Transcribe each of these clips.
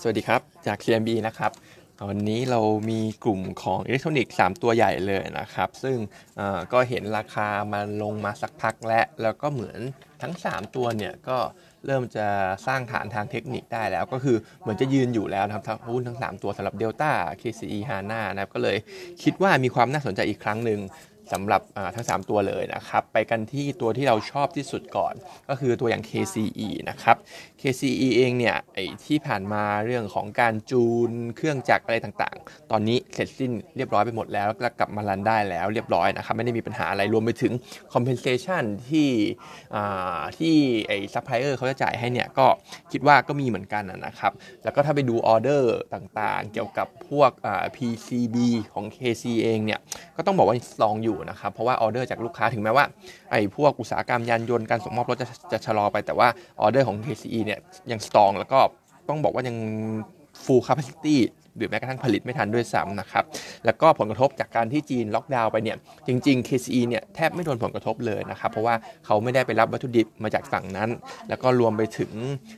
สวัสดีครับ จาก CMB นะครับวันนี้เรามีกลุ่มของอิเล็กทรอนิกส์3ตัวใหญ่เลยนะครับ ซึ่งก็เห็นราคามันลงมาสักพักและแล้วก็เหมือนทั้ง 3 ตัวเนี่ยก็เริ่มจะสร้างฐานทางเทคนิคได้แล้ว ก็คือเหมือนจะยืนอยู่แล้วนะครับหุ้นทั้ง 3 ตัวสำหรับ Delta KCE HANA นะครับก็เลยคิดว่ามีความน่าสนใจอีกครั้งหนึ่ง สำหรับทั้ง 3 ตัวเลยนะครับ ไปกันที่ตัวที่เราชอบที่สุดก่อน ก็คือตัวอย่าง KCE นะครับ KCE เองเนี่ยไอที่ผ่านมาเรื่องของการจูนเครื่องจักรอะไรต่างๆ ตอนนี้เสร็จสิ้นเรียบร้อยไปหมดแล้วแล้วกลับมา run ได้แล้วเรียบร้อยนะครับ ไม่ได้มีปัญหาอะไรรวมไปถึง compensation ที่ที่ไอ้ซัพพลายเออร์เขาจะจ่ายให้เนี่ยก็คิดว่าก็มีเหมือนกันนะครับ แล้วก็ถ้าไปดูออเดอร์ต่างๆ เกี่ยวกับพวก PCB ของ KC เองเนี่ยก็ต้องบอกว่าลองอยู่นะครับเพราะว่าออเดอร์จากลูกค้าถึงแม้ว่าไอ้พวกอุตสาหกรรมยานยนต์การส่งมอบรถจะจะชะลอไปแต่ว่าออเดอร์ของ KCE เนี่ยยังสตองแล้วก็ต้องบอกว่ายัง full capacity หรือแม้กระทั่งผลิตไม่ทันด้วยซ้ำนะครับ แล้วก็ผลกระทบจากการที่จีนล็อกดาวน์ไปเนี่ย จริง ๆ KCE เนี่ยแทบไม่โดนผลกระทบเลยนะครับ เพราะว่าเขาไม่ได้ไปรับวัตถุดิบมาจากฝั่งนั้น แล้วก็รวมไปถึง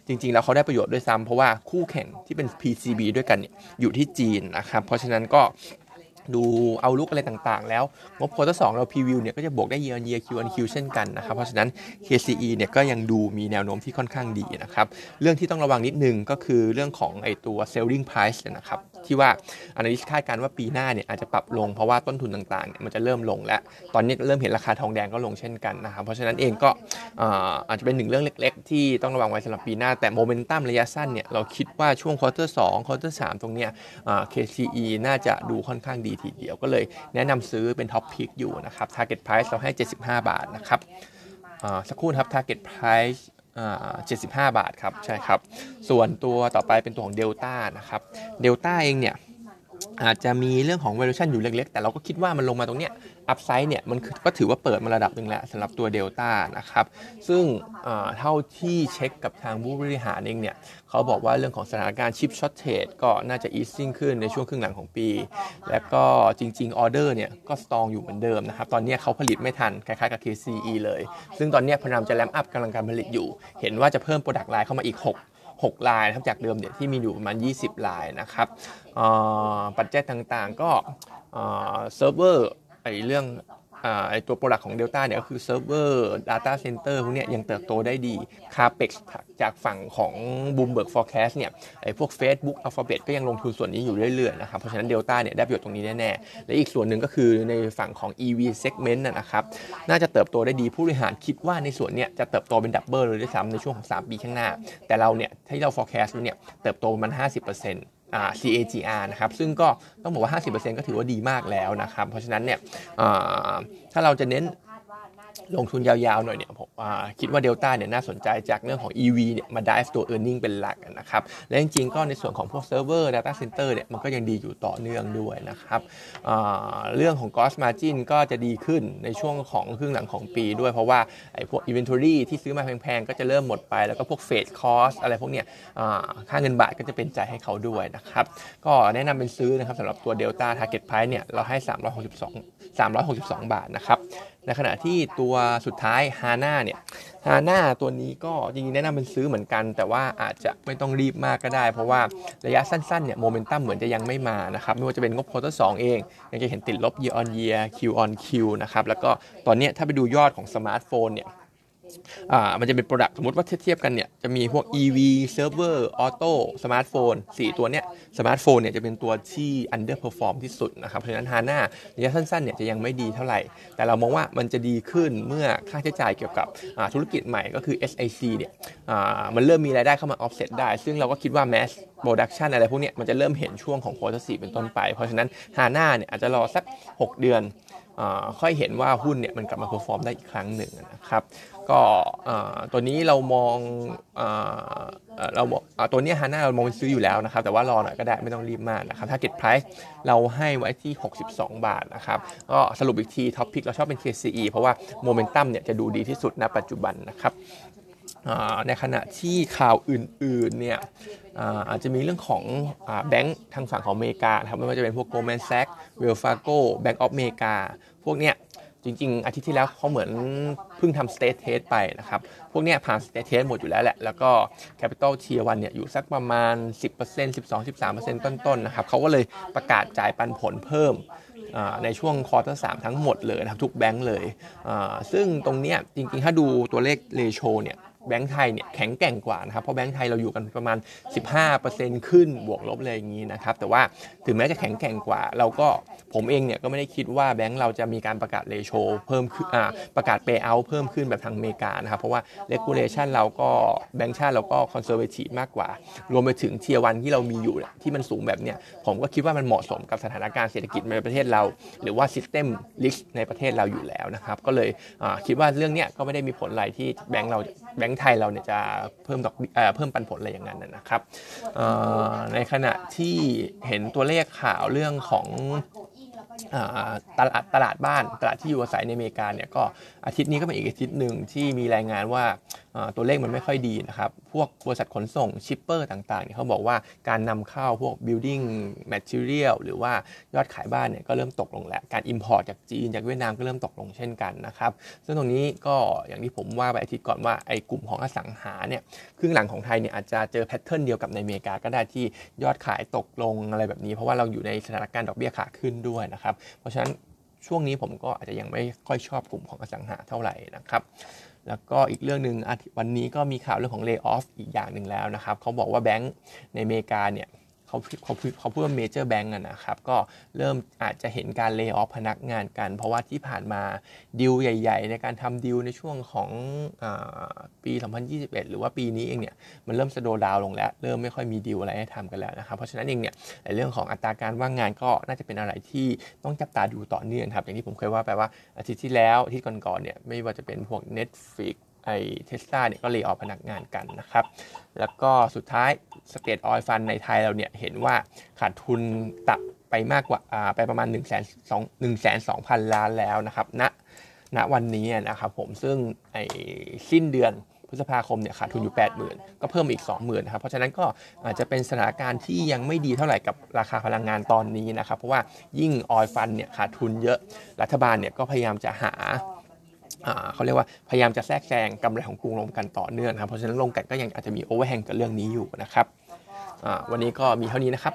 จริง ๆ แล้วเขาได้ประโยชน์ด้วยซ้ำเพราะว่าคู่แข่งที่เป็น PCB ด้วยกันเนี่ยอยู่ที่จีนนะครับ เพราะฉะนั้นก็ ดู outlook อะไรต่างๆ แล้ว งบ quarter สองเรา preview เนี่ยก็จะบวกได้ year on year Q on Q เช่นกันนะครับ เพราะฉะนั้น KCE เนี่ยก็ยังดูมีแนวโน้มที่ค่อนข้างดีนะครับ เรื่องที่ต้องระวังนิดนึงก็คือเรื่องของไอตัว selling price นะครับ ที่ว่า analyst คาดการณ์ว่าปีหน้าเนี่ยอาจจะปรับลงเพราะว่าต้นทุนต่างๆเนี่ยมันจะเริ่มลงแล้ว ตอนนี้เริ่มเห็นราคาทองแดงก็ลงเช่นกันนะครับเพราะฉะนั้นเองก็อาจจะเป็นหนึ่งเรื่องเล็ก ๆ ที่ต้องระวังไว้สำหรับปีหน้าแต่โมเมนตัมระยะสั้นเนี่ยเราคิดว่าช่วง quarter สอง quarter สามตรงเนี้ย KCE น่าจะดูค่อนข้างดีทีเดียวก็เลยแนะนำซื้อเป็น top pick อยู่นะครับ Target Price เราให้ 75 บาทนะครับสักครู่ครับ Target Price 75 บาทครับใช่ครับ ส่วนตัวต่อไปเป็นตัวของเดลต้านะครับเดลต้าเองเนี่ยอาจจะมีเรื่องของ valuation อยู่เล็กๆ แต่เราก็คิดว่ามันลงมาตรงเนี้ย upside เนี่ยมันก็ถือว่าเปิดมาระดับหนึ่งแล้วสำหรับตัวเดลต้านะครับซึ่งเท่าที่เช็คกับทางผู้บริหารเองเนี่ยเขาบอกว่าเรื่องของสถานการณ์ chip shortage ก็น่าจะ easing ขึ้นในช่วงครึ่งหลังของปี และก็จริงๆออเดอร์เนี่ยก็ strong อยู่เหมือนเดิมนะครับตอนนี้เขาผลิตไม่ทันคล้ายๆกับ KCE เลย ซึ่งตอนนี้พยายามจะ ramp up กำลังการผลิตอยู่ เห็นว่าจะเพิ่ม product line เข้ามาอีก 6 6 ลายนะครับจากเดิมเนี่ยที่มีอยู่ประมาณ 20 ลายนะครับปัจจัยต่างๆก็เซิร์ฟเวอร์ ไอเรื่องไอตัว product ของ Delta เนี่ยก็คือเซิร์ฟเวอร์ Data Center พวกนี้ยังเติบโตได้ดี CAPEX จากฝั่งของ Bloomberg Forecast เนี่ยไอพวก Facebook Alphabet ก็ยังลงทุนส่วนนี้อยู่เรื่อยๆนะครับ เพราะฉะนั้น Delta เนี่ยได้ประโยชน์ตรงนี้แน่ๆ และอีกส่วนหนึ่งก็คือในฝั่งของ EV segment นะครับ น่าจะเติบโตได้ดีผู้บริหารคิดว่าในส่วนเนี้ยจะเติบโตเป็นดับเบิลเลยด้วยซ้ำในช่วงของ 3 ปีข้างหน้า แต่เราเนี่ยที่เรา forecast เนี่ยเติบโตมัน50% CAGR นะครับซึ่งก็ต้องบอกว่า 50%ก็ถือว่าดีมากแล้วนะครับ เพราะฉะนั้นเนี่ยถ้าเราจะเน้น ลงทุนยาวๆหน่อยเนี่ยผมคิดว่าเดลต้าเนี่ยน่าสนใจจากเรื่องของ EV เนี่ยมาได้ตัว e a r n i n g เป็นหลักนะครับ และจริงๆ ก็ในส่วนของพวกเซิร์ฟเวอร์ Data Center เนี่ยมันก็ยังดีอยู่ต่อเนื่องด้วยนะครับเรื่องของ Gross Margin ก็จะดีขึ้นในช่วงของครึ่งหลังของปีด้วย เพราะว่าไอ้พวก Inventory ที่ซื้อมาแพงๆ ก็จะเริ่มหมดไป แล้วก็พวก Freight Cost อะไรพวกเนี้ยค่าเงินบาทก็จะเป็นใจให้เขาด้วยนะครับก็แนะนำเป็นซื้อนะครับสำหรับตัว Delta Target Price เนี่ยเราให้ 362 362 บาทนะครับ ในขณะที่ตัวสุดท้ายฮาน่าเนี่ยฮาน่าตัวนี้ก็จริงๆแนะนำเป็นซื้อเหมือนกัน แต่ว่าอาจจะไม่ต้องรีบมากก็ได้ เพราะว่าระยะสั้นๆเนี่ยโมเมนตัมเหมือนจะยังไม่มานะครับไม่ว่าจะเป็นงบ quarter สองเอง ยังจะเห็นติดลบ year on year Q on Q นะครับแล้วก็ตอนนี้ถ้าไปดูยอดของสมาร์ทโฟนเนี่ย อ่ามันจะเป็น product สมมติว่าเทียบกันเนี่ยจะมีพวก EV Server Auto สมาร์ทโฟน4ตัวเนี้ยสมาร์ทโฟนเนี่ยจะเป็นตัวที่ underperform ที่สุดนะครับเพราะฉะนั้น HANA ระยะสั้นๆเนี่ยจะยังไม่ดีเท่าไหร่ แต่เรามองว่ามันจะดีขึ้นเมื่อค่าใช้จ่ายเกี่ยวกับธุรกิจใหม่ก็คือ SiC เนี่ยมันเริ่มมีรายได้เข้ามา offset ได้ ซึ่งเราก็คิดว่า mass production อะไรพวกนี้มันจะเริ่มเห็นช่วงของ quarter สี่เป็นต้นไป เพราะฉะนั้น HANA เนี่ยอาจจะรอสัก 6 เดือน ค่อยเห็นว่าหุ้นเนี่ยมันกลับมา perform ได้อีกครั้งหนึ่งนะครับ ก็ตัวนี้เรามองเราตัวนี้ HANA เรามองซื้ออยู่แล้วนะครับ แต่ว่ารอหน่อยก็ได้ไม่ต้องรีบมากนะครับ target price เราให้ไว้ที่ 62 บาทนะครับ ก็สรุปอีกที top pick เราชอบเป็น KCE เพราะว่าโมเมนตัมเนี่ยจะดูดีที่สุดณปัจจุบันนะครับ ในขณะที่ข่าวอื่นๆเนี่ยอาจจะมีเรื่องของแบงก์ทางฝั่งของอเมริกาครับไม่ว่าจะเป็นพวก Goldman Sachs Wells Fargo Bank of America พวกเนี้ยจริง ๆ อาทิตย์ที่แล้วเขาเหมือนเพิ่งทำ state test ไปนะครับ พวกเนี้ยผ่าน state test หมดอยู่แล้วแหละ แล้วก็ capital tier 1เนี่ยอยู่สักประมาณ 10% 12 13%ต้น ๆ นะครับเขาก็เลยประกาศจ่ายปันผลเพิ่มในช่วงคอเตอร์สทั้งหมดเลยนะครับ ทุกแบงก์เลย ซึ่งตรงเนี้ยจริง ๆ ถ้าดูตัวเลขเรโชเนี่ย แบงก์ไทยเนี่ยแข็งแกร่งกว่านะครับเพราะแบงก์ไทยเราอยู่กันประมาณ 15%ขึ้นบวกลบเลยอย่างนี้นะครับแต่ว่าถึงแม้จะแข็งแกร่งกว่า เราก็ผมเองเนี่ยก็ไม่ได้คิดว่าแบงก์เราจะมีการประกาศ ratio เพิ่มขึ้นประกาศ payout เพิ่มขึ้นแบบทางอเมริกานะครับเพราะว่า regulation เราก็แบงก์ชาติเราก็ conservative มากกว่า รวมไปถึง tier one ที่เรามีอยู่ที่มันสูงแบบเนี้ยผมก็คิดว่ามันเหมาะสมกับสถานการณ์เศรษฐกิจในประเทศเรา หรือว่า system risk ในประเทศเราอยู่แล้วนะครับก็เลยคิดว่าเรื่องเนี้ยก็ไม่ได้มีผลอะไรที่แบงก์เราแบงก์ไทยเราเนี่ยจะเพิ่มดอกเพิ่มปันผลอะไรอย่างนั้นนะครับในขณะที่เห็นตัวเลขข่าวเรื่องของ ตลาดตลาดบ้านตลาดที่อยู่อาศัยในอเมริกาเนี่ยก็อาทิตย์นี้ก็เป็นอีกอาทิตย์หนึ่งที่มีรายงานว่าตัวเลขมันไม่ค่อยดีนะครับ พวกบริษัทขนส่ง shipper ต่างๆเนี่ยเขาบอกว่าการนำเข้าพวก building material หรือว่ายอดขายบ้านเนี่ยก็เริ่มตกลงแล้ว การ import จากจีนจากเวียดนามก็เริ่มตกลงเช่นกันนะครับ ซึ่งตรงนี้ก็อย่างที่ผมว่าไปอาทิตย์ก่อนว่าไอ้กลุ่มของอสังหาเนี่ยครึ่งหลังของไทยเนี่ยอาจจะเจอ pattern เดียวกับในอเมริกาก็ได้ที่ยอดขายตกลงอะไรแบบนี้ เพราะว่าเราอยู่ในสถานการณ์ดอกเบี้ยขาขึ้นด้วยนะครับเพราะฉะนั้นช่วงนี้ผมก็อาจจะยังไม่ค่อยชอบกลุ่มของอสังหาเท่าไหร่นะครับ แล้วก็อีกเรื่องหนึ่งวันนี้ก็มีข่าวเรื่องของ layoff อีกอย่างหนึ่งแล้วนะครับเขาบอกว่าแบงก์ในอเมริกาเนี่ย เขาเขาเขาพูดว่า major bank นะครับก็เริ่มอาจจะเห็นการ layoff พนักงานกัน เพราะว่าที่ผ่านมาดิวใหญ่ ๆ ในการทำดิวในช่วงของอปี 2021 หรือว่าปีนี้เองเนี่ยมันเริ่ม slow down ลงแล้ว เริ่มไม่ค่อยมีดิวอะไรให้ทำกันแล้วนะครับเพราะฉะนั้นเองเนี่ยเรื่องของอัตราการว่างงานก็น่าจะเป็นอะไรที่ต้องจับตาดูต่อเนื่องครับอย่างที่ผมเคยว่าไปว่าอาทิตย์ที่แล้วอาทิตย์ก่อนๆเนี่ยไม่ว่าจะเป็นพวก Netflix ไอเทสลาเนี่ยก็ layoff พนักงานกันนะครับ แล้วก็สุดท้าย state oil fund ในไทยเราเนี่ยเห็นว่าขาดทุนตับไปมากกว่าไปประมาณ1นึ่งแสนสองหนึ่งแสนสองพันล้านแล้วนะครับณณวันนี้นะครับผมซึ่งไอสิ้นเดือนพฤษภาคมเนี่ยขาดทุนอยู่ 80,000 ก็เพิ่มอีก 20,000นะครับ เพราะฉะนั้นก็อาจจะเป็นสถานการณ์ที่ยังไม่ดีเท่าไหร่กับราคาพลังงานตอนนี้นะครับ เพราะว่ายิ่งออยฟันเนี่ยขาดทุนเยอะ รัฐบาลเนี่ยก็พยายามจะหา เขาเรียกว่าพยายามจะแทรกแซงกำไรของกรุงลงกันต่อเนื่องนะครับเพราะฉะนั้นลงกันก็ยังอาจจะมีโอเวอร์แฮงกับเรื่องนี้อยู่นะครับวันนี้ก็มีเท่านี้นะครับ